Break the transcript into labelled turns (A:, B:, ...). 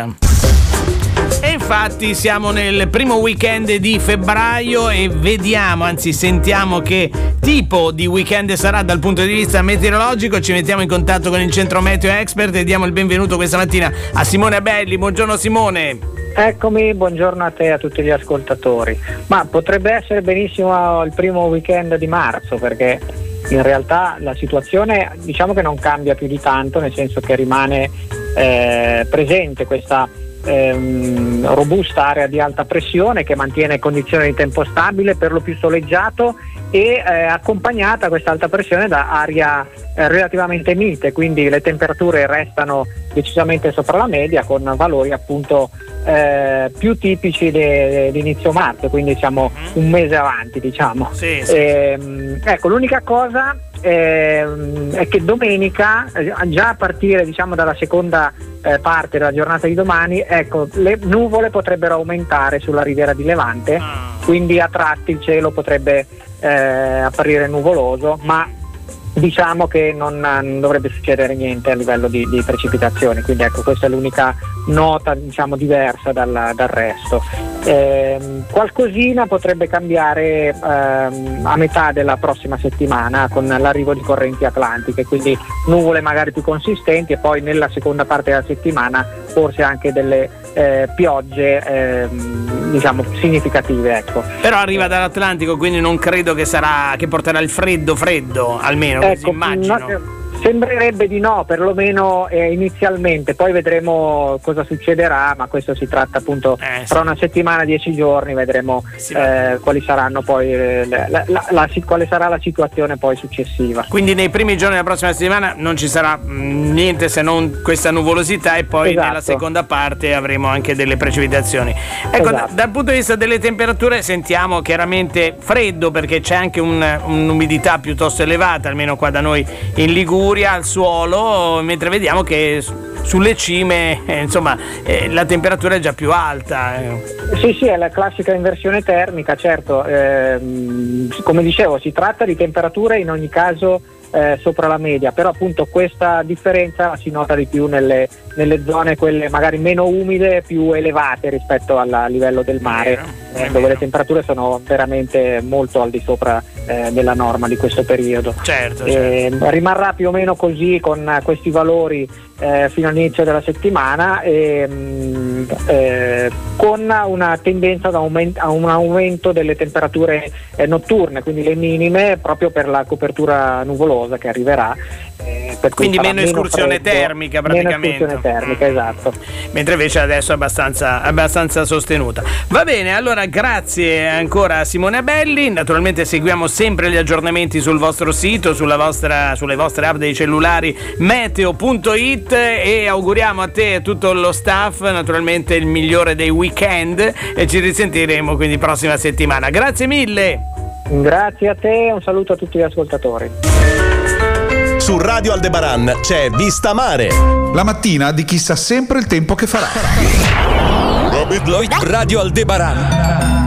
A: E infatti siamo nel primo weekend di febbraio e vediamo, anzi sentiamo che tipo di weekend sarà dal punto di vista meteorologico. Ci mettiamo in contatto con il centro meteo expert e diamo il benvenuto questa mattina a Simone Abelli. Buongiorno Simone.
B: Eccomi, buongiorno a te e a tutti gli ascoltatori. Ma potrebbe essere benissimo il primo weekend di marzo perché in realtà la situazione diciamo che non cambia più di tanto, nel senso che rimane eh, presente questa ehm, robusta area di alta pressione che mantiene condizioni di tempo stabile, per lo più soleggiato e eh, accompagnata questa alta pressione da aria eh, relativamente mite, quindi le temperature restano decisamente sopra la media con valori appunto eh, più tipici di inizio marzo, quindi siamo un mese avanti diciamo.
A: Sì, sì.
B: Ehm, ecco, l'unica cosa ehm, è che domenica, eh, già a partire diciamo, dalla seconda eh, parte della giornata di domani, ecco, le nuvole potrebbero aumentare sulla riviera di Levante,
A: Ah.
B: quindi a tratti il cielo potrebbe eh, apparire nuvoloso, ma diciamo che non, non dovrebbe succedere niente a livello di, di precipitazioni, quindi ecco questa è l'unica nota diciamo, diversa dal, dal resto. Ehm, qualcosina potrebbe cambiare ehm, a metà della prossima settimana con l'arrivo di correnti atlantiche, quindi nuvole magari più consistenti e poi nella seconda parte della settimana forse anche delle eh, piogge ehm, diciamo, significative. Ecco.
A: Però arriva dall'Atlantico, quindi non credo che sarà che porterà il freddo freddo, almeno così
B: Ecco,
A: immagino.
B: no, sembrerebbe di no, perlomeno eh, inizialmente, poi vedremo cosa succederà, ma questo si tratta appunto
A: Eh, sì.
B: fra una settimana, dieci giorni, vedremo
A: Sì,
B: eh, quali saranno poi eh, la- la- la- quale sarà la situazione poi successiva.
A: Quindi nei primi giorni della prossima settimana non ci sarà mh, niente se non questa nuvolosità e poi
B: Esatto.
A: nella seconda parte avremo anche delle precipitazioni. Ecco,
B: Esatto.
A: da- dal punto di vista delle temperature sentiamo chiaramente freddo perché c'è anche un- un'umidità piuttosto elevata, almeno qua da noi in Liguria, al suolo, mentre vediamo che sulle cime eh, insomma eh, la temperatura è già più alta. eh.
B: Sì, sì, è la classica inversione termica, certo. ehm, come dicevo, si tratta di temperature in ogni caso eh, sopra la media, però appunto questa differenza si nota di più nelle, nelle zone quelle magari meno umide, più elevate rispetto al livello del mare,
A: Vero,
B: eh, dove
A: vero.
B: le temperature sono veramente molto al di sopra eh, della norma di questo periodo.
A: Certo, certo.
B: Eh, rimarrà più o meno così con eh, questi valori eh, fino all'inizio della settimana eh, con una tendenza ad aument- a un aumento delle temperature notturne, quindi le minime proprio per la copertura nuvolosa che arriverà.
A: Quindi meno escursione
B: freddo,
A: termica,
B: Meno
A: praticamente.
B: escursione termica,
A: Mm.
B: esatto.
A: mentre invece adesso è abbastanza, abbastanza sostenuta. Va bene, allora grazie ancora a Simone Abelli, naturalmente seguiamo sempre gli aggiornamenti sul vostro sito, sulla vostra, sulle vostre app dei cellulari meteo.it e auguriamo a te e a tutto lo staff naturalmente il migliore dei weekend e ci risentiremo quindi prossima settimana. Grazie mille!
B: Grazie a te un saluto a tutti gli ascoltatori.
C: Su Radio Aldebaran c'è Vista Mare.
D: La mattina di chi sa sempre il tempo che farà.
E: Radio Aldebaran.